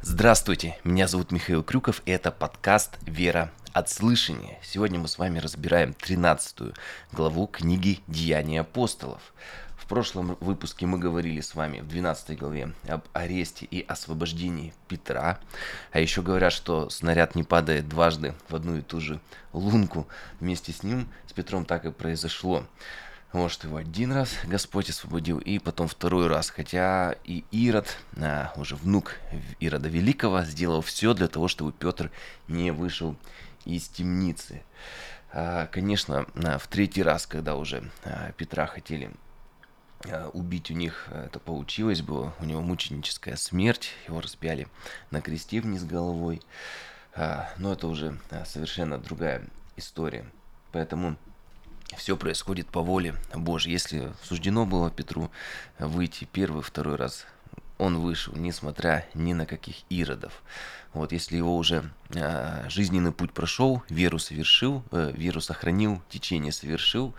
Здравствуйте, меня зовут Михаил Крюков, и это подкаст «Вера от слышания». Сегодня мы с вами разбираем 13 главу книги «Деяния апостолов». В прошлом выпуске мы говорили с вами в 12 главе об аресте и освобождении Петра. А еще говорят, что снаряд не падает дважды в одну и ту же лунку. Вместе с ним, с Петром так и произошло. Может, его один раз Господь освободил, и потом второй раз. Хотя и Ирод, а, уже внук Ирода Великого, сделал все для того, чтобы Петр не вышел из темницы. А, конечно, а, в третий раз, когда уже а, Петра хотели а, убить у них, это получилось, было у него мученическая смерть, его распяли на кресте вниз головой. Но это уже совершенно другая история. Поэтому все происходит по воле Божьей. Если суждено было Петру выйти первый, второй раз, он вышел, несмотря ни на каких иродов. Вот, если его уже э, жизненный путь прошел, веру совершил, э, веру сохранил, течение совершил,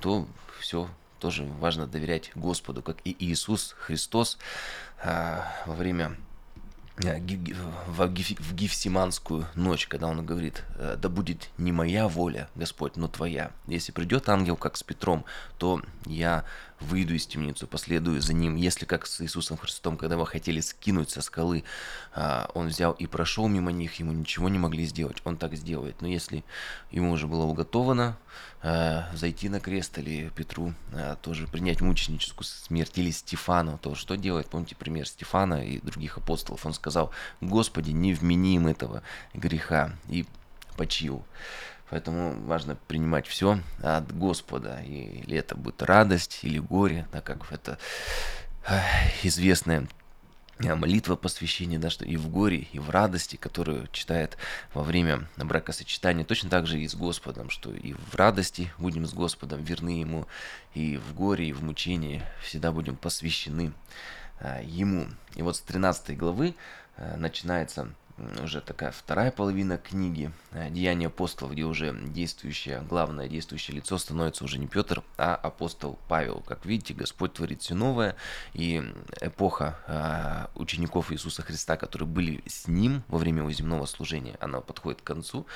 то все тоже важно доверять Господу, как и Иисус Христос э, во время Э, в Гефсиманскую ночь, когда он говорит, «Э, да будет не моя воля, Господь, но твоя. Если придет ангел, как с Петром, то я выйду из темницы, последую за ним. Если как с Иисусом Христом, когда вы хотели скинуть со скалы, а, он взял и прошел мимо них, ему ничего не могли сделать, он так сделает. Но если ему уже было уготовано а, зайти на крест или Петру а, тоже принять мученическую смерть, или Стефану, то что делает? Помните пример Стефана и других апостолов? Он сказал, Господи, не вменим этого греха и почил. Поэтому важно принимать все от Господа. И, или это будет радость или горе, так как это известная молитва посвящения, да, что и в горе, и в радости, которую читает во время бракосочетания, точно так же и с Господом, что и в радости будем с Господом верны Ему, и в горе, и в мучении всегда будем посвящены а, Ему. И вот с 13 главы а, начинается уже такая вторая половина книги э, «Деяния апостолов», где уже действующее, главное действующее лицо становится уже не Петр, а апостол Павел. Как видите, Господь творит все новое, и эпоха э, учеников Иисуса Христа, которые были с Ним во время его земного служения, она подходит к концу,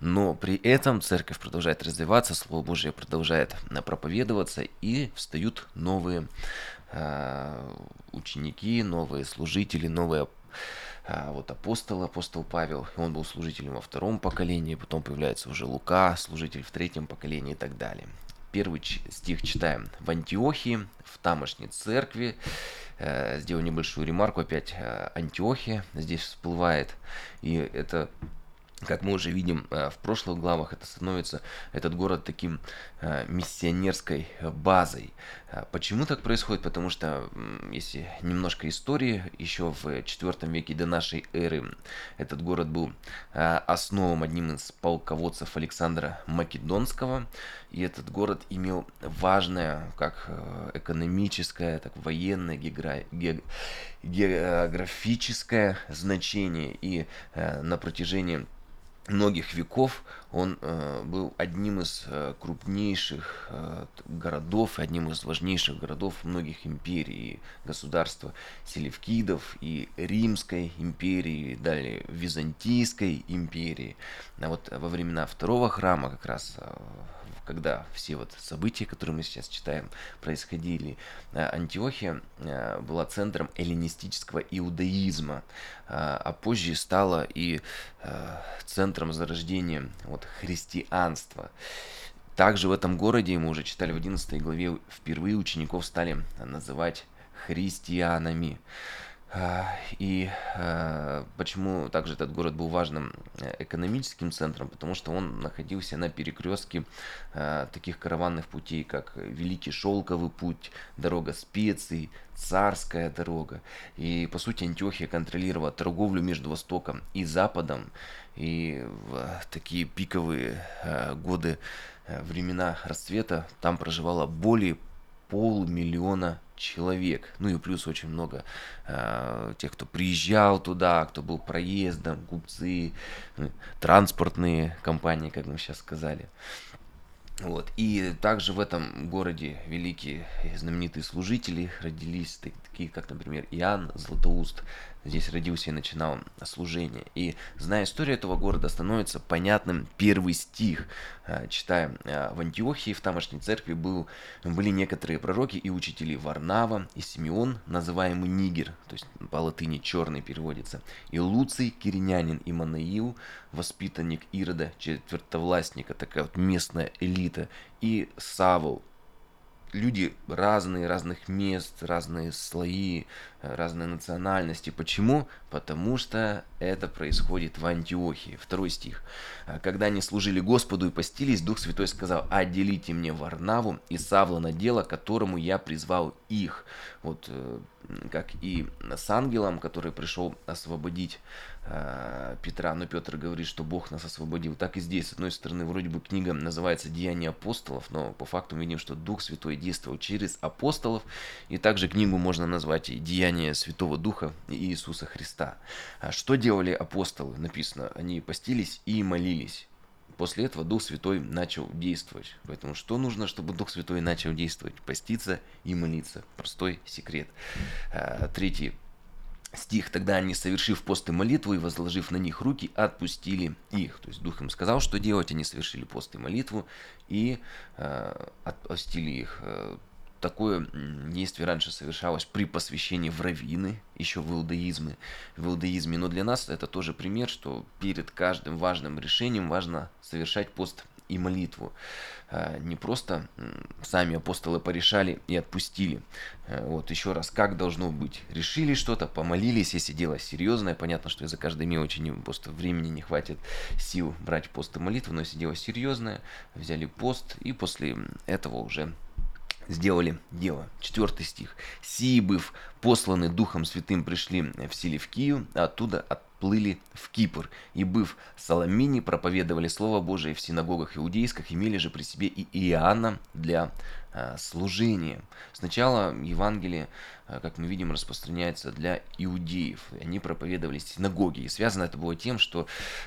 но при этом церковь продолжает развиваться, Слово Божье продолжает э, проповедоваться, и встают новые ученики, новые служители, новые вот апостол, апостол Павел, он был служителем во втором поколении, потом появляется уже Лука, служитель в третьем поколении и так далее. Первый стих читаем. В Антиохии, в тамошней церкви, э, сделаю небольшую ремарку, опять э, Антиохия здесь всплывает, и это как мы уже видим э, в прошлых главах, это становится этот город таким э, миссионерской базой. Э, почему так происходит? Потому что, если немножко истории, еще в IV веке до нашей эры этот город был основан одним из полководцев Александра Македонского, и этот город имел важное как экономическое, так военное, географическое значение, и на протяжении многих веков он э, был одним из э, крупнейших э, городов, одним из важнейших городов многих империй, государства Селевкидов и Римской империи, далее Византийской империи. А вот во времена второго храма как раз э, когда все вот события, которые мы сейчас читаем, происходили, э, Антиохия э, была центром эллинистического иудаизма, э, а позже стала и центром зарождения вот, христианства. Также в этом городе, мы уже читали в 11 главе, впервые учеников стали называть христианами. А, и а, почему также этот город был важным э, экономическим центром? Потому что он находился на перекрестке а, таких караванных путей, как Великий Шелковый путь, дорога специй, Царская дорога. И по сути Антиохия контролировала торговлю между Востоком и Западом. И в такие пиковые годы, э, времена расцвета, там проживало более полмиллиона человек. Ну и плюс очень много э, тех, кто приезжал туда, кто был проездом, купцы, э, транспортные компании, как мы сейчас сказали. Вот. И также в этом городе великие знаменитые служители родились, такие как, например, Иоанн Златоуст, здесь родился и начинал служение. И зная историю этого города, становится понятным первый стих. А, читая а, в Антиохии, в тамошней церкви был, были некоторые пророки и учители Варнава, и Симеон, называемый Нигер, то есть по латыни черный переводится, и Луций, киринянин, и Манаил, воспитанник Ирода, четвертовластника, такая вот местная элита, и Савол, люди разные, разных мест, разные слои, э, разные национальности. Почему? Потому что это происходит в Антиохии. Второй стих. «А когда они служили Господу и постились, Дух Святой сказал, отделите мне Варнаву и Савла на дело, которому я призвал их. Вот э, как и с ангелом, который пришел освободить Петра, но Петр говорит, что Бог нас освободил. Так и здесь, с одной стороны, вроде бы книга называется «Деяния апостолов», но по факту мы видим, что Дух Святой действовал через апостолов, и также книгу можно назвать и «Деяния Святого Духа Иисуса Христа». А что делали апостолы? Написано, они постились и молились. После этого Дух Святой начал действовать. Поэтому что нужно, чтобы Дух Святой начал действовать? Поститься и молиться. Простой секрет. А, третий стих. Тогда они, совершив пост и молитву и возложив на них руки, отпустили их. То есть Дух им сказал, что делать. Они совершили пост и молитву и э, отпустили их такое действие раньше совершалось при посвящении в раввины, еще в иудаизме, в иудаизме. Но для нас это тоже пример, что перед каждым важным решением важно совершать пост и молитву. А, не просто сами апостолы порешали и отпустили. А, вот еще раз, как должно быть? Решили что-то, помолились, если дело серьезное. Понятно, что из-за каждой мелочи просто времени не хватит сил брать пост и молитву, но если дело серьезное, взяли пост и после этого уже сделали дело. Четвертый стих. «Сии, быв посланы Духом Святым, пришли в Селевкию, а оттуда отплыли в Кипр, и, быв в Соломине, проповедовали Слово Божие в синагогах иудейских, имели же при себе и Иоанна для а, служения». Сначала Евангелие Э, как мы видим, распространяется для иудеев. Они проповедовали в синагоге. И связано это было тем, что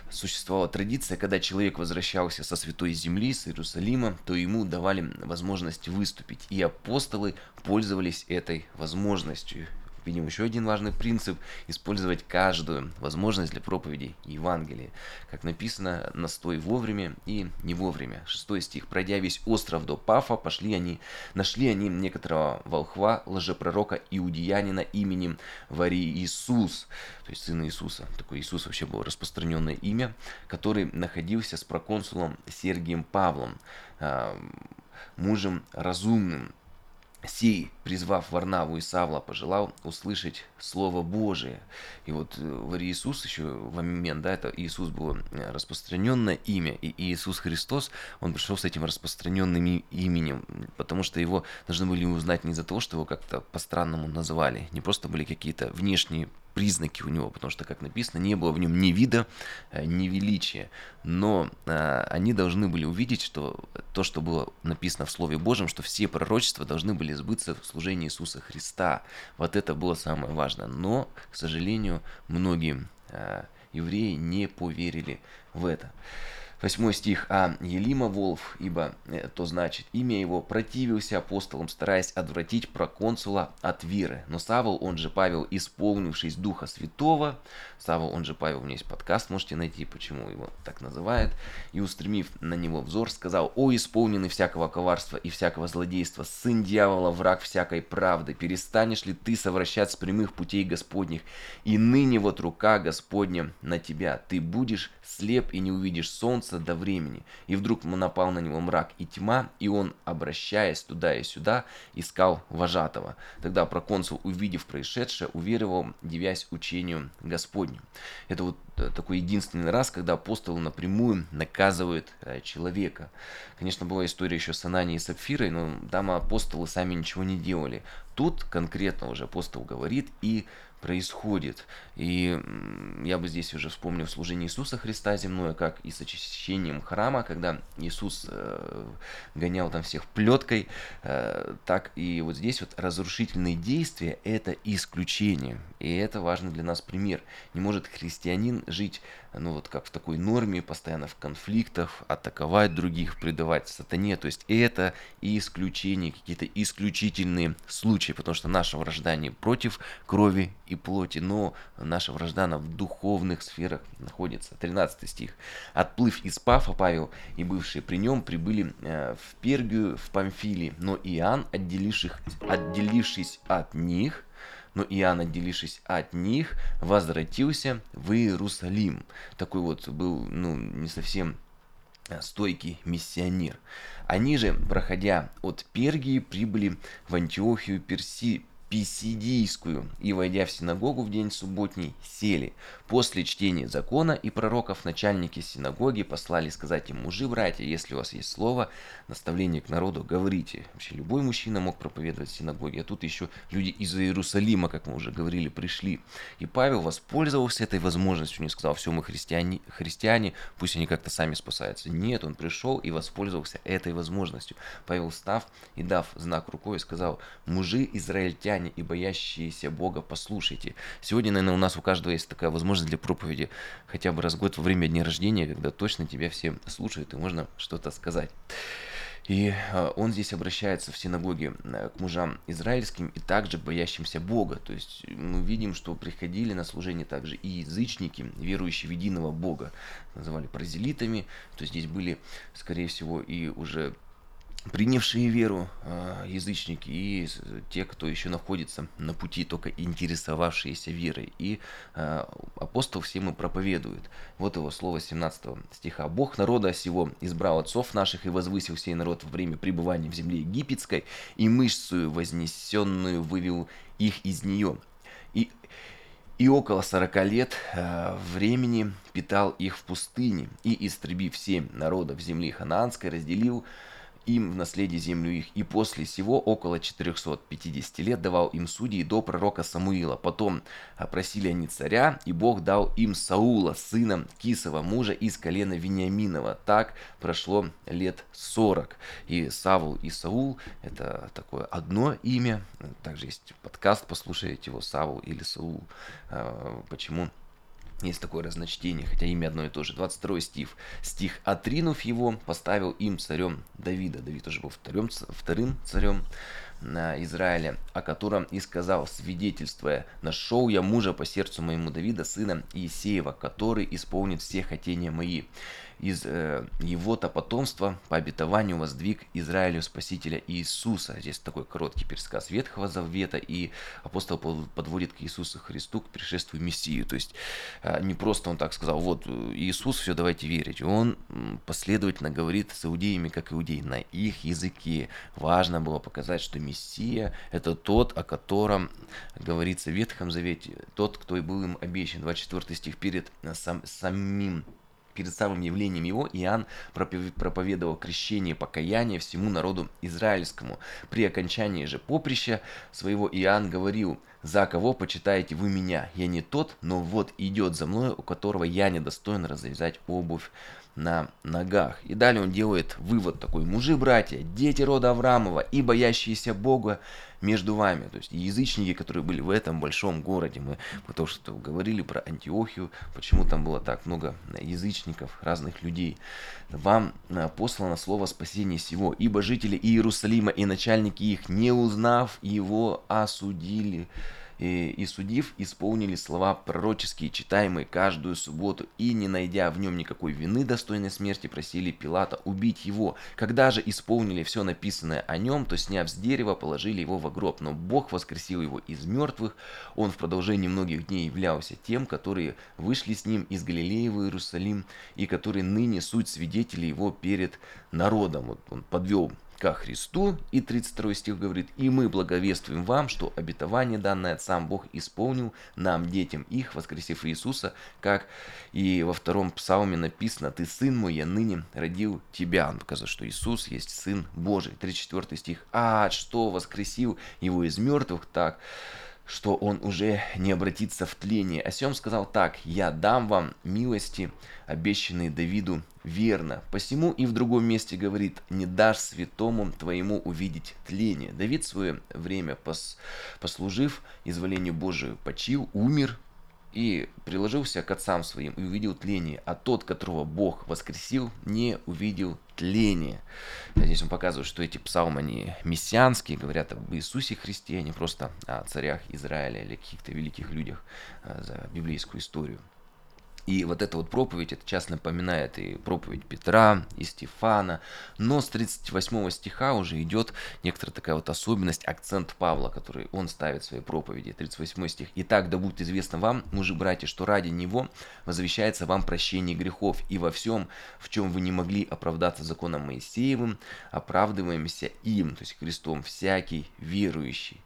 существовала традиция, когда человек возвращался со святой земли, с Иерусалима, то ему давали возможность выступить. И апостолы пользовались этой возможностью видим еще один важный принцип – использовать каждую возможность для проповеди Евангелия. Как написано, настой вовремя и не вовремя. Шестой стих. «Пройдя весь остров до Пафа, пошли они, нашли они некоторого волхва, лжепророка иудеянина именем Вари Иисус, то есть сына Иисуса. Такое Иисус вообще было распространенное имя, который находился с проконсулом Сергием Павлом, а, мужем разумным, Сей, призвав Варнаву и Савла, пожелал услышать Слово Божие. И вот э, Иисус еще в момент, да, это Иисус было распространенное имя, и Иисус Христос, он пришел с этим распространенным именем, потому что его должны были узнать не за то, что его как-то по-странному называли, не просто были какие-то внешние признаки у него, потому что, как написано, не было в нем ни вида, э, ни величия. Но а, они должны были увидеть, что то, что было написано в Слове Божьем, что все пророчества должны были сбыться в служении Иисуса Христа. Вот это было самое важное. Но, к сожалению, многие а, евреи не поверили в это. Восьмой стих. «А Елима Волф, ибо э, то значит, имя его противился апостолам, стараясь отвратить проконсула от веры. Но Савол, он же Павел, исполнившись Духа Святого, Савол, он же Павел, у меня есть подкаст, можете найти, почему его так называют, и устремив на него взор, сказал, «О, исполненный всякого коварства и всякого злодейства, сын дьявола, враг всякой правды, перестанешь ли ты совращать с прямых путей Господних, и ныне вот рука Господня на тебя, ты будешь слеп и не увидишь солнца до времени. И вдруг напал на него мрак и тьма, и он, обращаясь туда и сюда, искал вожатого. Тогда проконсул, увидев происшедшее, уверовал, девясь учению Господню. Это вот э, такой единственный раз, когда апостолы напрямую наказывают э, человека. Конечно, была история еще с Ананией и Сапфирой, но там апостолы сами ничего не делали. Тут конкретно уже апостол говорит и происходит. И я бы здесь уже вспомнил служение Иисуса Христа земное, как и с очищением храма, когда Иисус э, гонял там всех плеткой, э, так и вот здесь вот разрушительные действия – это исключение. И это важный для нас пример. Не может христианин жить, ну вот как в такой норме, постоянно в конфликтах, атаковать других, предавать сатане. То есть это и исключения, какие-то исключительные случаи, потому что наша вражда не против крови и плоти, но наша вражда в духовных сферах находится. 13 стих. «Отплыв из Пафа, Павел и бывшие при нем прибыли э, в Пергию, в Памфилии, но Иоанн, отделившись, отделившись от них, но Иоанн, отделившись от них, возвратился в Иерусалим. Такой вот был, ну, не совсем э, стойкий миссионер. Они же, проходя от Пергии, прибыли в Антиохию Перси, Писидийскую и, войдя в синагогу в день субботний, сели. После чтения закона и пророков начальники синагоги послали сказать им, мужи, братья, если у вас есть слово, наставление к народу, говорите. Вообще любой мужчина мог проповедовать в синагоге, а тут еще люди из Иерусалима, как мы уже говорили, пришли. И Павел воспользовался этой возможностью, не сказал, все, мы христиане, христиане, пусть они как-то сами спасаются. Нет, он пришел и воспользовался этой возможностью. Павел, встав и дав знак рукой, сказал, мужи израильтяне, христиане и боящиеся Бога, послушайте. Сегодня, наверное, у нас у каждого есть такая возможность для проповеди хотя бы раз в год во время дня рождения, когда точно тебя все слушают и можно что-то сказать. И а, он здесь обращается в синагоге э, к мужам израильским и также боящимся Бога. То есть мы видим, что приходили на служение также и язычники, верующие в единого Бога, называли паразелитами. То есть здесь были, скорее всего, и уже принявшие веру а, язычники и те, кто еще находится на пути, только интересовавшиеся верой. И а, апостол всем и проповедует. Вот его слово 17 стиха. «Бог народа сего избрал отцов наших и возвысил сей народ во время пребывания в земле египетской, и мышцу вознесенную вывел их из нее. И и около сорока лет э, времени питал их в пустыне, и, истребив семь народов земли ханаанской, разделил им в наследие землю их, и после сего около 450 лет давал им судей до пророка Самуила. Потом опросили они царя, и Бог дал им Саула, сына Кисова, мужа из колена Вениаминова. Так прошло лет 40. И Савул и Саул – это такое одно имя. Также есть подкаст, послушайте его, Савул или Саул. А, почему есть такое разночтение, хотя имя одно и то же. 22 стих. Стих «Отринув его, поставил им царем Давида». Давид уже был вторым, вторым царем на Израиле, о котором и сказал, свидетельствуя, «Нашел я мужа по сердцу моему Давида, сына Иисеева, который исполнит все хотения мои» из э, его-то потомства по обетованию воздвиг Израилю Спасителя Иисуса. Здесь такой короткий пересказ Ветхого Завета, и апостол подводит к Иисусу Христу, к пришествию Мессию. То есть э, не просто он так сказал, вот Иисус, все, давайте верить. Он последовательно говорит с иудеями, как иудеи, на их языке. Важно было показать, что Мессия – это тот, о котором говорится в Ветхом Завете, тот, кто и был им обещан. 24 стих перед сам, самим Перед самым явлением его Иоанн проповедовал крещение покаяние всему народу израильскому. При окончании же поприща своего Иоанн говорил, «За кого почитаете вы меня? Я не тот, но вот идет за мной, у которого я недостоин развязать обувь на ногах. И далее он делает вывод такой. Мужи, братья, дети рода Авраамова и боящиеся Бога между вами. То есть язычники, которые были в этом большом городе. Мы, то, что говорили про Антиохию, почему там было так много язычников, разных людей. Вам э, послано слово спасения сего, ибо жители Иерусалима и начальники их, не узнав его, осудили и, и судив, исполнили слова пророческие, читаемые каждую субботу, и, не найдя в нем никакой вины достойной смерти, просили Пилата убить его. Когда же исполнили все написанное о нем, то, сняв с дерева, положили его в гроб. Но Бог воскресил его из мертвых. Он в продолжении многих дней являлся тем, которые вышли с ним из Галилеи в Иерусалим, и которые ныне суть свидетели его перед народом. Вот он подвел ко Христу. И 32 стих говорит, «И мы благовествуем вам, что обетование данное сам Бог исполнил нам, детям их, воскресив Иисуса, как и во втором псалме написано, «Ты, сын мой, я ныне родил тебя». Он показывает, что Иисус есть Сын Божий. 34 стих, «А что воскресил его из мертвых так?» Что он уже не обратится в тление. О сказал так, «Я дам вам милости, обещанные Давиду, верно». Посему и в другом месте говорит, «Не дашь святому твоему увидеть тление». Давид свое время, послужив изволению Божию, почил, умер, и приложился к отцам своим и увидел тление, а тот, которого Бог воскресил, не увидел тления. Здесь он показывает, что эти псалмы, они мессианские, говорят об Иисусе Христе, а не просто о царях Израиля или каких-то великих людях а, за библейскую историю. И вот эта вот проповедь, это часто напоминает и проповедь Петра, и Стефана. Но с 38 стиха уже идет некоторая такая вот особенность, акцент Павла, который он ставит в своей проповеди. 38 стих. «Итак, да будет известно вам, мужи братья, что ради него возвещается вам прощение грехов, и во всем, в чем вы не могли оправдаться законом Моисеевым, оправдываемся им, то есть Христом, всякий верующий».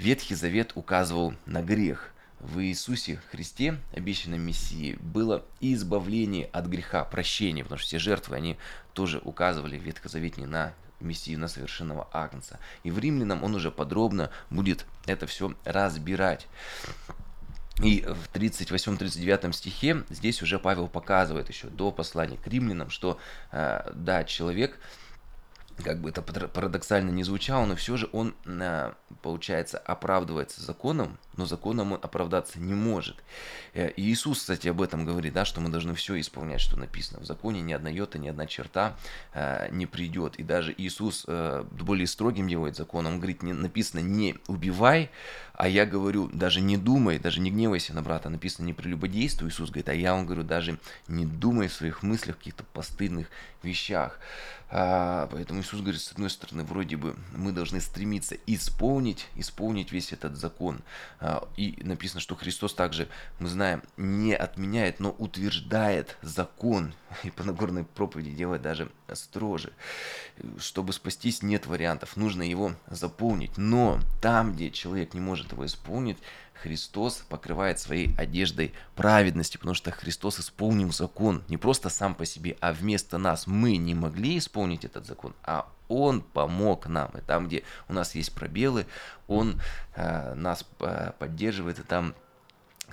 Ветхий Завет указывал на грех – в Иисусе Христе, обещанном Мессии, было избавление от греха, прощение, потому что все жертвы, они тоже указывали ветхозаветние на Мессию, на совершенного Агнца. И в Римлянам он уже подробно будет это все разбирать. И в 38-39 стихе здесь уже Павел показывает еще до послания к римлянам, что э, да, человек как бы это парадоксально не звучало, но все же он, а, получается, оправдывается законом, но законом он оправдаться не может. Э, и Иисус, кстати, об этом говорит, да, что мы должны все исполнять, что написано в законе, ни одна йота, ни одна черта а, не придет. И даже Иисус а, более строгим делает закон, он говорит, не, написано не убивай, а я говорю, даже не думай, даже не гневайся на брата, написано не прелюбодействуй, Иисус говорит, а я вам говорю, даже не думай в своих мыслях, каких-то постыдных вещах. А, поэтому Иисус говорит, с одной стороны, вроде бы мы должны стремиться исполнить, исполнить весь этот закон. А, и написано, что Христос также, мы знаем, не отменяет, но утверждает закон. И по Нагорной проповеди делает даже строже. Чтобы спастись, нет вариантов. Нужно его заполнить. Но там, где человек не может его исполнить, Христос покрывает своей одеждой праведности, потому что Христос исполнил закон не просто сам по себе, а вместо нас. Мы не могли исполнить этот закон, а Он помог нам. И там, где у нас есть пробелы, Он э, нас э, поддерживает, и там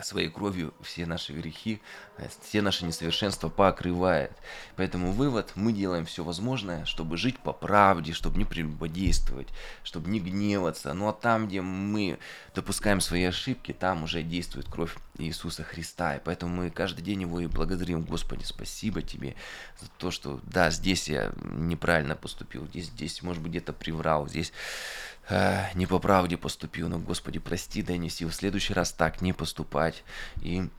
своей кровью все наши грехи, э, все наши несовершенства покрывает. Поэтому вывод, мы делаем все возможное, чтобы жить по правде, чтобы не прелюбодействовать, чтобы не гневаться. Ну а там, где мы допускаем свои ошибки, там уже действует кровь Иисуса Христа. И поэтому мы каждый день его и благодарим. Господи, спасибо тебе за то, что да, здесь я неправильно поступил, здесь, здесь может быть, где-то приврал, здесь не по правде поступил, но, Господи, прости, дай мне сил в следующий раз так не поступать. И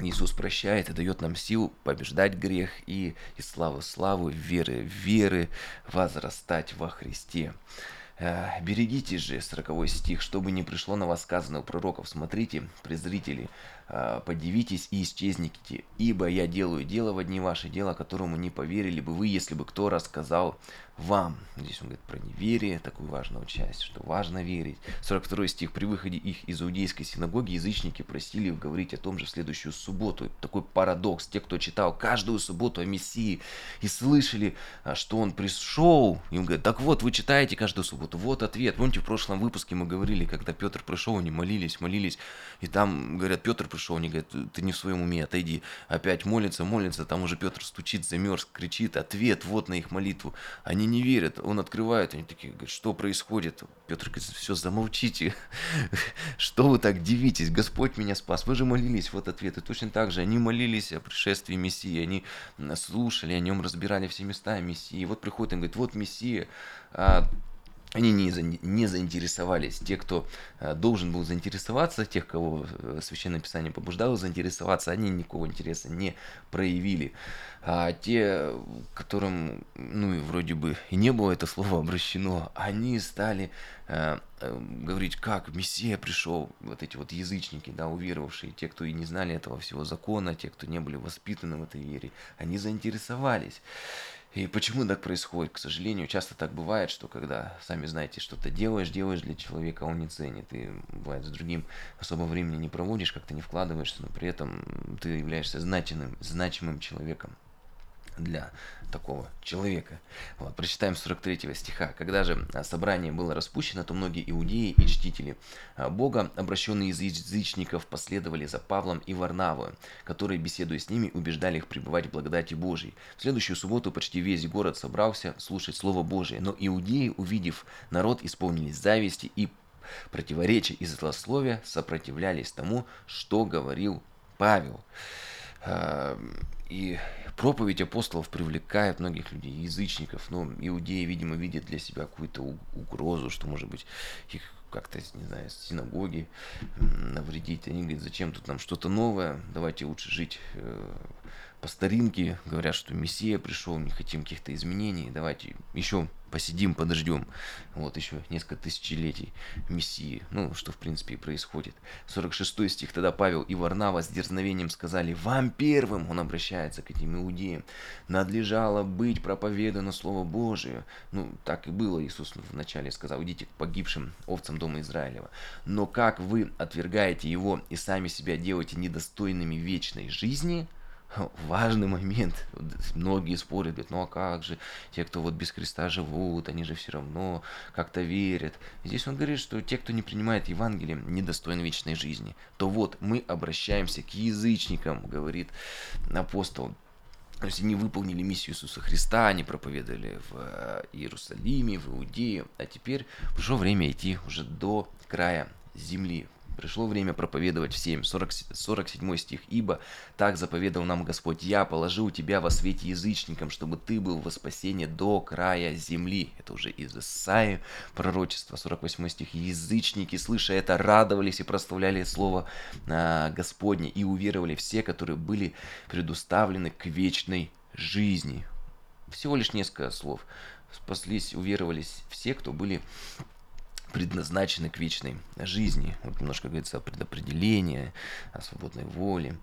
Иисус прощает и дает нам силу побеждать грех и из славы славу, веры веры возрастать во Христе. Берегите же, 40 стих, чтобы не пришло на вас сказанное у пророков. Смотрите, презрители, подивитесь и исчезните, ибо я делаю дело в одни ваши, дело, которому не поверили бы вы, если бы кто рассказал вам. Здесь он говорит про неверие, такую важную часть, что важно верить. 42 стих. При выходе их из иудейской синагоги язычники просили говорить о том же в следующую субботу. Такой парадокс. Те, кто читал каждую субботу о Мессии и слышали, а, что он пришел, им говорят, так вот, вы читаете каждую субботу, вот ответ. Помните, в прошлом выпуске мы говорили, когда Петр пришел, они молились, молились, и там говорят, Петр пришел, они говорят, ты не в своем уме, отойди. Опять молится, молится, там уже Петр стучит, замерз, кричит, ответ вот на их молитву. Они не верят. Он открывает, они такие говорят, что происходит? Петр говорит, все, замолчите. Что вы так дивитесь? Господь меня спас. Вы же молились, вот ответ. И точно так же они молились о пришествии Мессии. Они слушали о нем, разбирали все места Мессии. И вот приходит и говорит, вот Мессия, а они не, не заинтересовались. Те, кто э, должен был заинтересоваться, тех, кого э, Священное Писание побуждало заинтересоваться, они никакого интереса не проявили. А те, которым, ну и вроде бы и не было это слово обращено, они стали э, э, говорить, как Мессия пришел, вот эти вот язычники, да, уверовавшие, те, кто и не знали этого всего закона, те, кто не были воспитаны в этой вере, они заинтересовались. И почему так происходит? К сожалению, часто так бывает, что когда, сами знаете, что-то делаешь, делаешь для человека, он не ценит. И бывает, с другим особо времени не проводишь, как-то не вкладываешься, но при этом ты являешься значимым, значимым человеком для такого человека. Вот, прочитаем 43 стиха. Когда же а, собрание было распущено, то многие иудеи и чтители а, Бога, обращенные из язычников, последовали за Павлом и Варнавою, которые, беседуя с ними, убеждали их пребывать в благодати Божьей. В следующую субботу почти весь город собрался слушать Слово Божие, но иудеи, увидев народ, исполнились зависти и противоречия и злословия, сопротивлялись тому, что говорил Павел. И проповедь апостолов привлекает многих людей, язычников. Но иудеи, видимо, видят для себя какую-то угрозу, что, может быть, их как-то, не знаю, синагоги навредить. Они говорят, зачем тут нам что-то новое, давайте лучше жить э, по старинке. Говорят, что Мессия пришел, не хотим каких-то изменений, давайте еще посидим, подождем. Вот еще несколько тысячелетий Мессии. Ну, что в принципе и происходит. 46 стих. Тогда Павел и Варнава с дерзновением сказали, вам первым, он обращается к этим иудеям, надлежало быть проповедано Слово Божие. Ну, так и было, Иисус вначале сказал, идите к погибшим овцам дома Израилева. Но как вы отвергаете его и сами себя делаете недостойными вечной жизни – важный момент. Многие спорят, говорят, ну а как же, те, кто вот без Христа живут, они же все равно как-то верят. Здесь он говорит, что те, кто не принимает Евангелие, недостойны вечной жизни. То вот мы обращаемся к язычникам, говорит апостол. То есть они выполнили миссию Иисуса Христа, они проповедовали в э, Иерусалиме, в Иудее, а теперь пришло время идти уже до края земли, Пришло время проповедовать всем. 40, 47 стих. «Ибо так заповедал нам Господь, я положил тебя во свете язычникам, чтобы ты был во спасение до края земли». Это уже из Исаии пророчество. 48 стих. «Язычники, слыша это, радовались и прославляли слово а, Господне, и уверовали все, которые были предуставлены к вечной жизни». Всего лишь несколько слов. Спаслись, уверовались все, кто были предназначены к вечной жизни. Вот немножко говорится о предопределении, о свободной воле.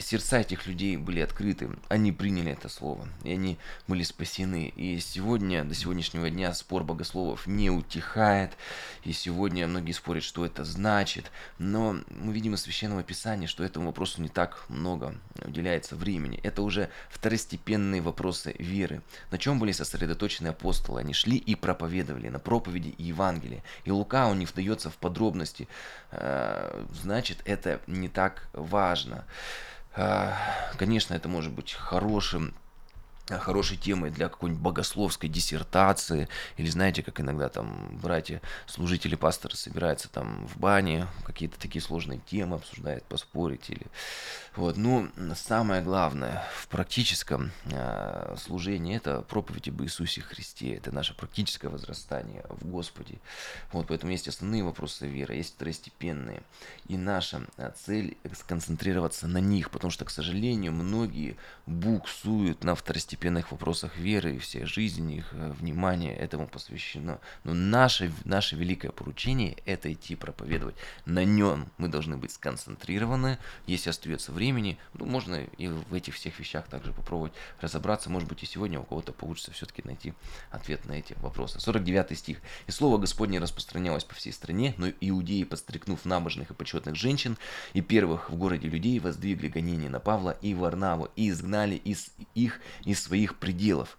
Сердца этих людей были открыты, они приняли это слово, и они были спасены. И сегодня, до сегодняшнего дня спор богословов не утихает, и сегодня многие спорят, что это значит, но мы видим из Священного Писания, что этому вопросу не так много уделяется времени. Это уже второстепенные вопросы веры. На чем были сосредоточены апостолы? Они шли и проповедовали на проповеди и Евангелии Евангелие. И Лука, он не вдается в подробности. Э, значит, это не так важно. Э, конечно, это может быть хорошим хорошей темой для какой-нибудь богословской диссертации, или знаете, как иногда там братья, служители, пасторы собираются там в бане, какие-то такие сложные темы обсуждают, поспорить или... Вот, ну, самое главное в практическом э, служении это проповедь об Иисусе Христе, это наше практическое возрастание в Господе. Вот, поэтому есть основные вопросы веры, есть второстепенные. И наша цель сконцентрироваться на них, потому что, к сожалению, многие буксуют на второстепенных вопросах веры и всей жизни, их э, внимание этому посвящено. Но наше, наше великое поручение – это идти проповедовать. На нем мы должны быть сконцентрированы. Если остается времени, ну, можно и в этих всех вещах также попробовать разобраться. Может быть, и сегодня у кого-то получится все-таки найти ответ на эти вопросы. 49 стих. «И слово Господне распространялось по всей стране, но иудеи, подстрекнув набожных и почетных женщин и первых в городе людей, воздвигли гонение на Павла и Варнаву и изгнали из их из своих пределов.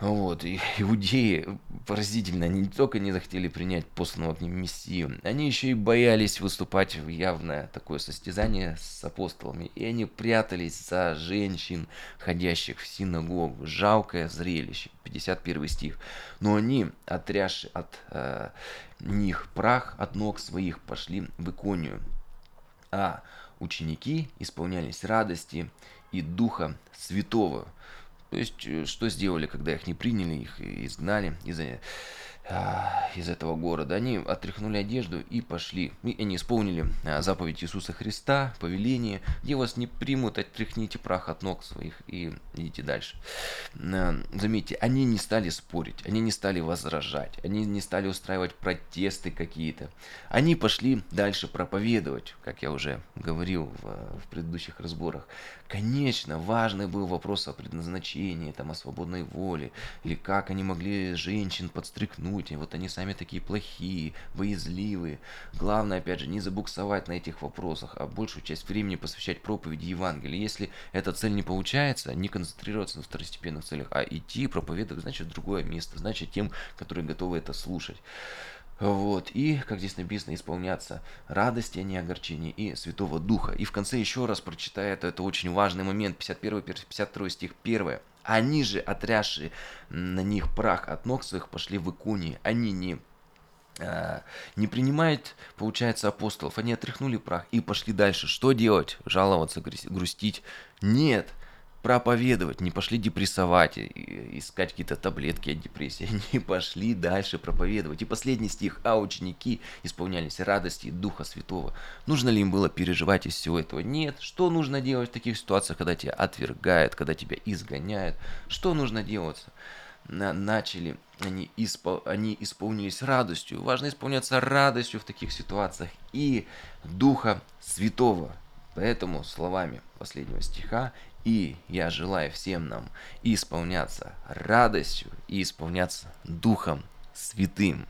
Вот, и иудеи поразительно, они не только не захотели принять посланного к ним Мессию, они еще и боялись выступать в явное такое состязание с апостолами, и они прятались за женщин, ходящих в синагогу. Жалкое зрелище, 51 стих. Но они, отрясши от э, них прах от ног своих, пошли в иконию. А ученики исполнялись радости и Духа Святого. То есть, э, что сделали, когда их не приняли, их изгнали из а, из этого города. Они отряхнули одежду и пошли. И они исполнили а, заповедь Иисуса Христа, повеление. Где вас не примут, отряхните прах от ног своих и идите дальше. А, заметьте, они не стали спорить, они не стали возражать, они не стали устраивать протесты какие-то. Они пошли дальше проповедовать, как я уже говорил в, в предыдущих разборах. Конечно, важный был вопрос о предназначении, там, о свободной воле, или как они могли женщин подстрикнуть и вот они сами такие плохие, боязливые. Главное, опять же, не забуксовать на этих вопросах, а большую часть времени посвящать проповеди Евангелия. Если эта цель не получается, не концентрироваться на второстепенных целях, а идти проповедовать, значит, в другое место, значит, тем, которые готовы это слушать. Вот. И, как здесь написано, исполняться радости, а не огорчения, и Святого Духа. И в конце еще раз прочитаю это, это очень важный момент, 51 52 стих 1. Они же, отрясшие на них прах от ног своих, пошли в Иконии. Они не а, не принимают, получается, апостолов. Они отряхнули прах и пошли дальше. Что делать? Жаловаться, грустить? Нет проповедовать, не пошли депрессовать, искать какие-то таблетки от депрессии, не пошли дальше проповедовать. И последний стих, а ученики исполнялись радости Духа Святого. Нужно ли им было переживать из всего этого? Нет. Что нужно делать в таких ситуациях, когда тебя отвергают, когда тебя изгоняют? Что нужно делать? начали, они, испол, они исполнились радостью. Важно исполняться радостью в таких ситуациях и Духа Святого. Поэтому словами последнего стиха и я желаю всем нам исполняться радостью и исполняться Духом Святым.